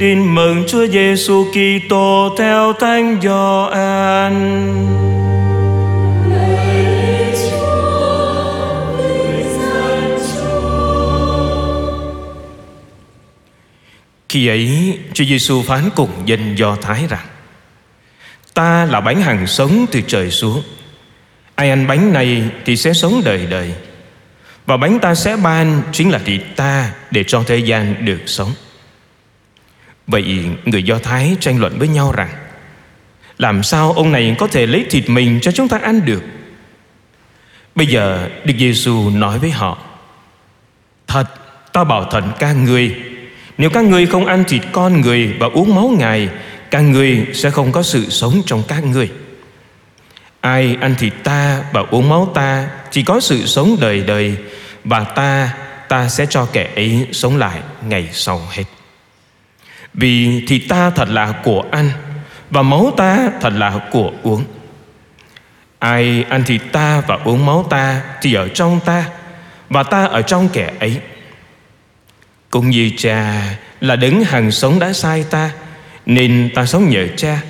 Tin mừng Chúa Giêsu Kitô theo Thánh Gioan. Khi ấy, Chúa Giêsu phán cùng dân Do Thái rằng: Ta là bánh hằng sống từ trời xuống. Ai ăn bánh này thì sẽ sống đời đời. Và bánh ta sẽ ban chính là thịt ta để cho thế gian được sống. Vậy người Do Thái tranh luận với nhau rằng, Làm sao ông này có thể lấy thịt mình cho chúng ta ăn được? Bây giờ Đức Giêsu nói với họ, Thật, ta bảo thật các người, Nếu các người không ăn thịt con người Và uống máu Ngài Các người sẽ không có sự sống trong các người. Ai ăn thịt ta và uống máu ta Chỉ có sự sống đời đời, Và ta Ta sẽ cho kẻ ấy sống lại ngày sau hết vì thì ta thật là của ăn, Và máu ta thật là của uống. Ai ăn thịt ta và uống máu ta Thì ở trong ta, Và ta ở trong kẻ ấy. Cũng như cha là đứng hàng sống đã sai ta, Nên ta sống nhờ cha,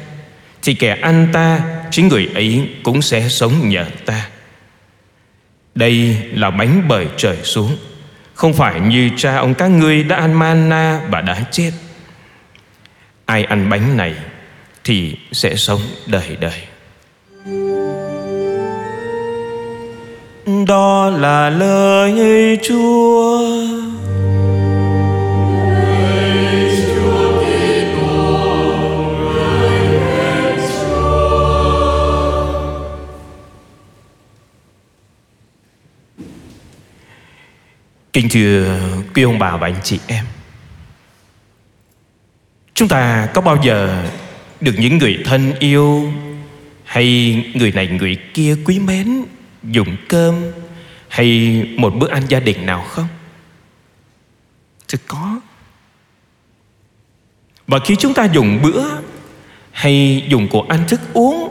Thì kẻ ăn ta, Chính người ấy cũng sẽ sống nhờ ta. Đây là bánh bởi trời xuống, Không phải như cha ông các ngươi đã ăn manna và đã chết. Ai ăn bánh này Thì sẽ sống đời đời. Đó là lời Chúa. Kính thưa quý ông bà và anh chị em Chúng ta có bao giờ được những người thân yêu hay người này người kia quý mến dùng cơm hay một bữa ăn gia đình nào không? Chứ có. Và khi chúng ta dùng bữa hay dùng của ăn thức uống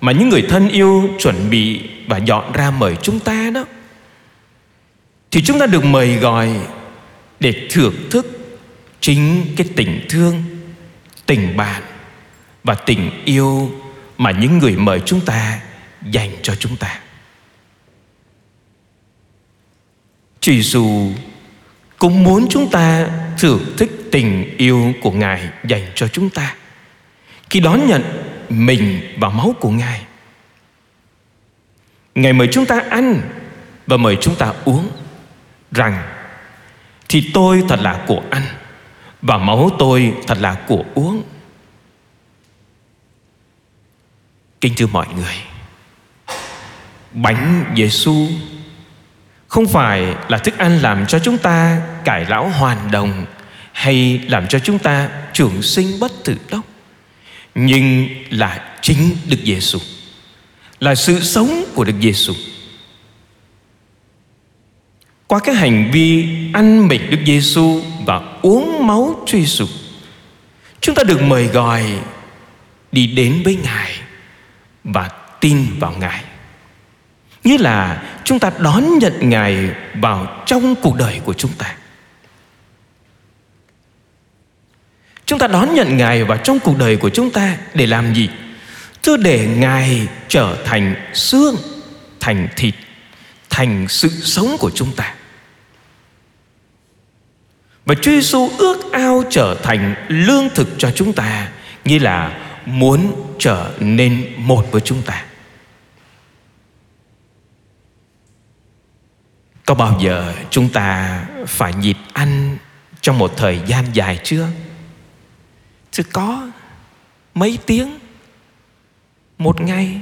mà những người thân yêu chuẩn bị và dọn ra mời chúng ta đó, thì chúng ta được mời gọi để thưởng thức chính cái tình thương tình bạn và tình yêu mà những người mời chúng ta dành cho chúng ta Chúa Giêsu cũng muốn chúng ta thưởng thức tình yêu của Ngài dành cho chúng ta khi đón nhận mình và máu của Ngài. Ngài mời chúng ta ăn và mời chúng ta uống rằng, thì tôi thật là của ăn và máu tôi thật là của uống Kính thưa mọi người Bánh Giêsu không phải là thức ăn làm cho chúng ta cải lão hoàn đồng hay làm cho chúng ta trường sinh bất tử đâu. Nhưng là chính Đức Giêsu, là sự sống của Đức Giêsu. Qua cái hành vi ăn mình Đức Giêsu và uống máu truy sụp chúng ta được mời gọi đi đến với Ngài và tin vào Ngài. Như là chúng ta đón nhận Ngài vào trong cuộc đời của chúng ta. Chúng ta đón nhận Ngài vào trong cuộc đời của chúng ta để làm gì? Thưa để Ngài trở thành xương, thành thịt, thành sự sống của chúng ta. Và Chúa Giêsu ước ao trở thành lương thực cho chúng ta Như là muốn trở nên một với chúng ta Có bao giờ chúng ta phải nhịn ăn trong một thời gian dài chưa? Chứ có mấy tiếng Một ngày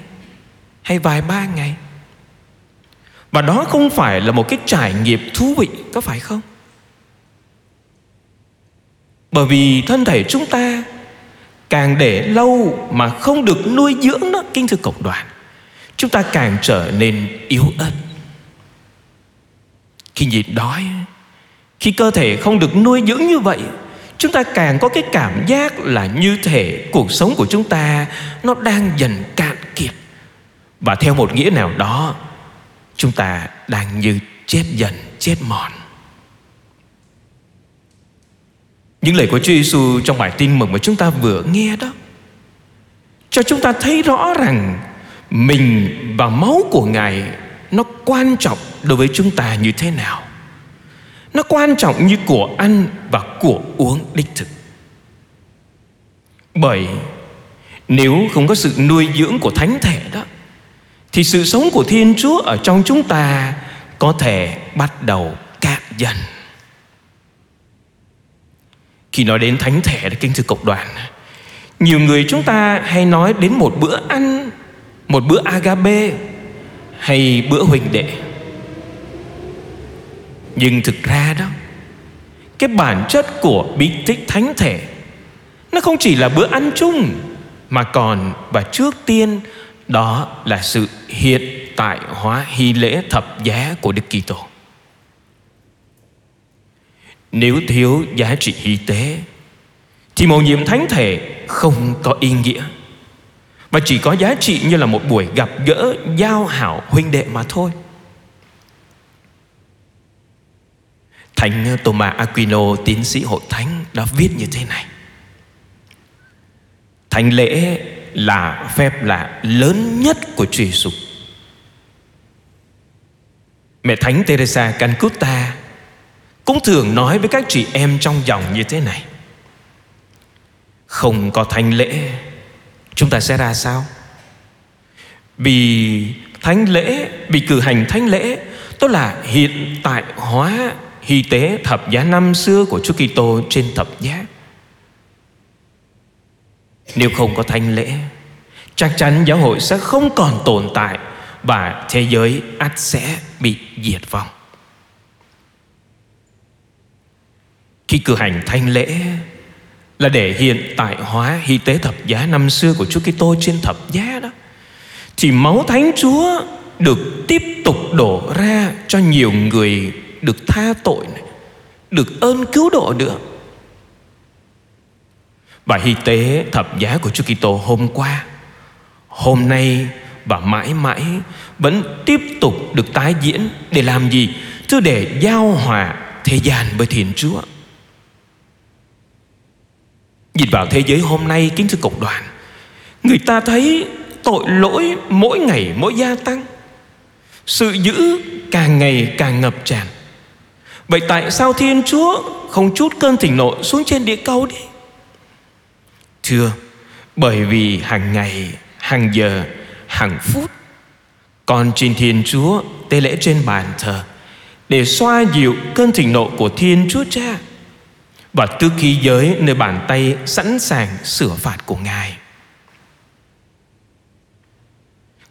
hay vài ba ngày Và đó không phải là một cái trải nghiệm thú vị, Có phải không? Bởi vì thân thể chúng ta Càng để lâu mà không được nuôi dưỡng đó Kinh thư cộng đoàn, Chúng ta càng trở nên yếu ớt. Khi nhịn đói, Khi cơ thể không được nuôi dưỡng như vậy, Chúng ta càng có cái cảm giác là như thể cuộc sống của chúng ta Nó đang dần cạn kiệt. Và theo một nghĩa nào đó, Chúng ta đang như chết dần, chết mòn. Những lời của Chúa Giêsu trong bài tin mừng mà chúng ta vừa nghe đó, Cho chúng ta thấy rõ rằng Mình và máu của Ngài Nó quan trọng đối với chúng ta như thế nào. Nó quan trọng như của ăn và của uống đích thực. Bởi nếu không có sự nuôi dưỡng của thánh thể đó, Thì sự sống của Thiên Chúa ở trong chúng ta Có thể bắt đầu cạn dần. Khi nói đến thánh thể là kinh thư cộng đoàn, Nhiều người chúng ta hay nói đến một bữa ăn, Một bữa agape Hay bữa huỳnh đệ Nhưng thực ra đó, Cái bản chất của bí tích thánh thể, Nó không chỉ là bữa ăn chung, mà còn và trước tiên đó là sự hiện tại hóa hy lễ thập giá của Đức Kitô. Nếu thiếu giá trị y tế, thì mầu nhiệm thánh thể không có ý nghĩa và chỉ có giá trị như là một buổi gặp gỡ, giao hảo huynh đệ mà thôi. Thánh Thomas Aquino, tiến sĩ hội thánh, đã viết như thế này Thánh lễ là phép lạ lớn nhất của Chúa Giêsu. Mẹ Thánh Teresa Cancuta cũng thường nói với các chị em trong dòng như thế này. Không có thánh lễ, chúng ta sẽ ra sao? Vì thánh lễ, vì cử hành thánh lễ, tức là hiện tại hóa hy tế thập giá năm xưa của Chúa Kitô trên thập giá. Nếu không có thánh lễ Chắc chắn giáo hội sẽ không còn tồn tại Và thế giới ắt sẽ bị diệt vong Khi cử hành thánh lễ Là để hiện tại hóa hy tế thập giá năm xưa của Chúa Kitô trên thập giá đó. Thì máu Thánh Chúa được tiếp tục đổ ra cho nhiều người được tha tội này, Được ơn cứu độ nữa. Và hy tế thập giá của Chúa Kitô hôm qua Hôm nay và mãi mãi Vẫn tiếp tục được tái diễn Để làm gì? Thưa để giao hòa thế gian với Thiên Chúa. Nhìn vào thế giới hôm nay, Kính thưa cộng đoàn, Người ta thấy tội lỗi mỗi ngày, mỗi gia tăng. Sự dữ càng ngày càng ngập tràn. Vậy tại sao Thiên Chúa không chút cơn thịnh nộ xuống trên địa cầu đi? Thưa, Bởi vì hàng ngày, Hàng giờ, Hàng phút, Con trên Thiên Chúa Tế lễ trên bàn thờ Để xoa dịu cơn thịnh nộ của Thiên Chúa Cha. Và tước khí giới nơi bàn tay Sẵn sàng sửa phạt của Ngài.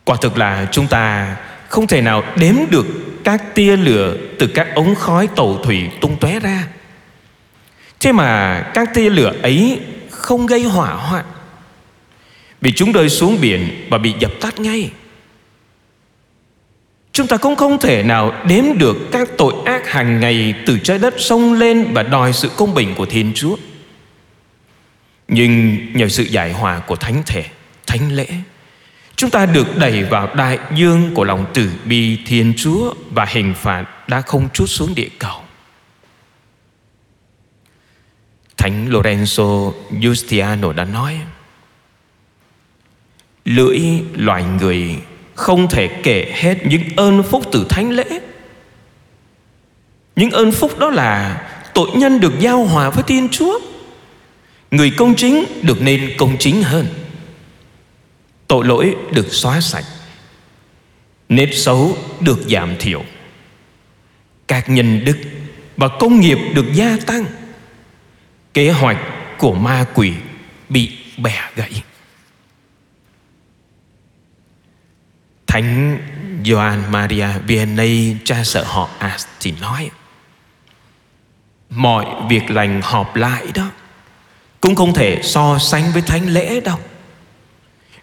Quả thực là chúng ta Không thể nào đếm được Các tia lửa từ các ống khói tàu thủy tung tóe ra. Thế mà các tia lửa ấy không gây hỏa hoạn vì chúng rơi xuống biển và bị dập tắt ngay. Chúng ta cũng không thể nào đếm được các tội ác hàng ngày từ trái đất sông lên và đòi sự công bình của Thiên Chúa. Nhưng nhờ sự giải hòa của Thánh Thể, Thánh Lễ, chúng ta được đẩy vào đại dương của lòng tử bi Thiên Chúa và hình phạt đã không chút xuống địa cầu. Thánh Lorenzo Giustiano đã nói Lưỡi loài người không thể kể hết những ơn phúc từ thánh lễ. Những ơn phúc đó là tội nhân được giao hòa với Thiên Chúa. Người công chính được nên công chính hơn. Tội lỗi được xóa sạch. Nếp xấu được giảm thiểu. Các nhân đức và công nghiệp được gia tăng. Kế hoạch của ma quỷ bị bẻ gãy. Thánh Gioan Maria Vianney cha sợ họ. As thì nói, Mọi việc lành họp lại đó, Cũng không thể so sánh với thánh lễ đâu.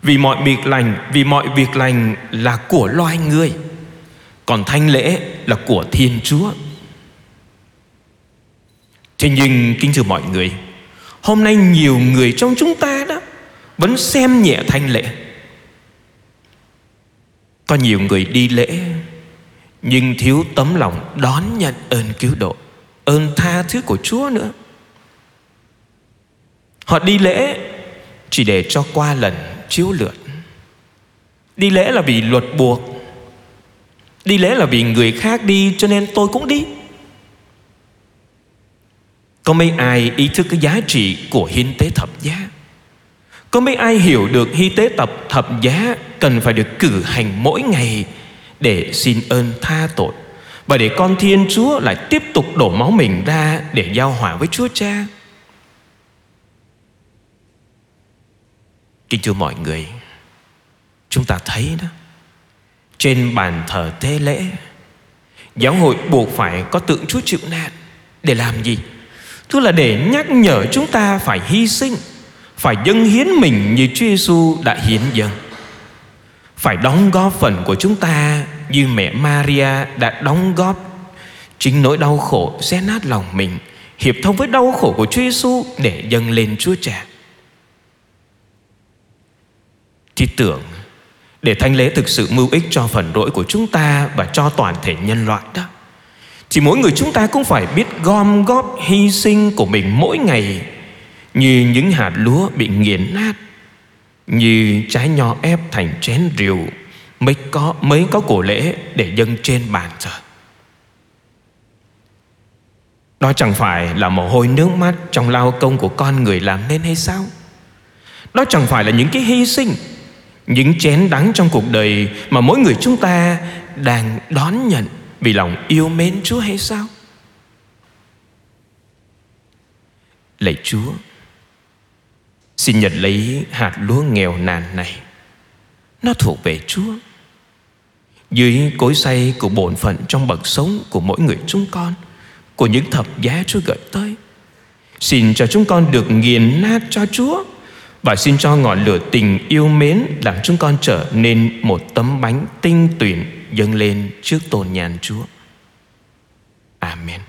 Vì mọi việc lành, Vì mọi việc lành là của loài người, Còn thánh lễ là của Thiên Chúa. Thế nhưng, kính thưa mọi người, Hôm nay nhiều người trong chúng ta đó Vẫn xem nhẹ thanh lễ. Có nhiều người đi lễ, Nhưng thiếu tấm lòng đón nhận ơn cứu độ, Ơn tha thứ của Chúa nữa. Họ đi lễ chỉ để cho qua lần chiếu lượt Đi lễ là vì luật buộc. Đi lễ là vì người khác đi, cho nên tôi cũng đi. Có mấy ai ý thức cái giá trị của hiến tế thập giá? Có mấy ai hiểu được hy tế tập thập giá Cần phải được cử hành mỗi ngày Để xin ơn tha tội? Và để con Thiên Chúa lại tiếp tục đổ máu mình ra Để giao hòa với Chúa Cha? Kính thưa mọi người, Chúng ta thấy đó, Trên bàn thờ tế lễ, Giáo hội buộc phải có tượng Chúa chịu nạn Để làm gì? Tức là để nhắc nhở chúng ta phải hy sinh. Phải dâng hiến mình như Chúa Giêsu đã hiến dâng. Phải đóng góp phần của chúng ta Như mẹ Maria đã đóng góp. Chính nỗi đau khổ xé nát lòng mình, Hiệp thông với đau khổ của Chúa Giêsu Để dâng lên Chúa Cha. Thì tưởng, để thánh lễ thực sự mưu ích cho phần lỗi của chúng ta và cho toàn thể nhân loại đó, thì mỗi người chúng ta cũng phải biết gom góp hy sinh của mình mỗi ngày như những hạt lúa bị nghiền nát như trái nho ép thành chén rượu mới có mới có cổ lễ để dâng trên bàn thờ đó chẳng phải là mồ hôi nước mắt trong lao công của con người làm nên hay sao đó chẳng phải là những cái hy sinh những chén đắng trong cuộc đời mà mỗi người chúng ta đang đón nhận vì lòng yêu mến Chúa hay sao? Lạy Chúa, xin nhận lấy hạt lúa nghèo nàn này. Nó thuộc về Chúa. Dưới cối say của bổn phận trong bậc sống của mỗi người chúng con, của những thập giá Chúa gửi tới. Xin cho chúng con được nghiền nát cho Chúa và xin cho ngọn lửa tình yêu mến làm chúng con trở nên một tấm bánh tinh tuyển dâng lên trước tôn nhàn Chúa. Amen.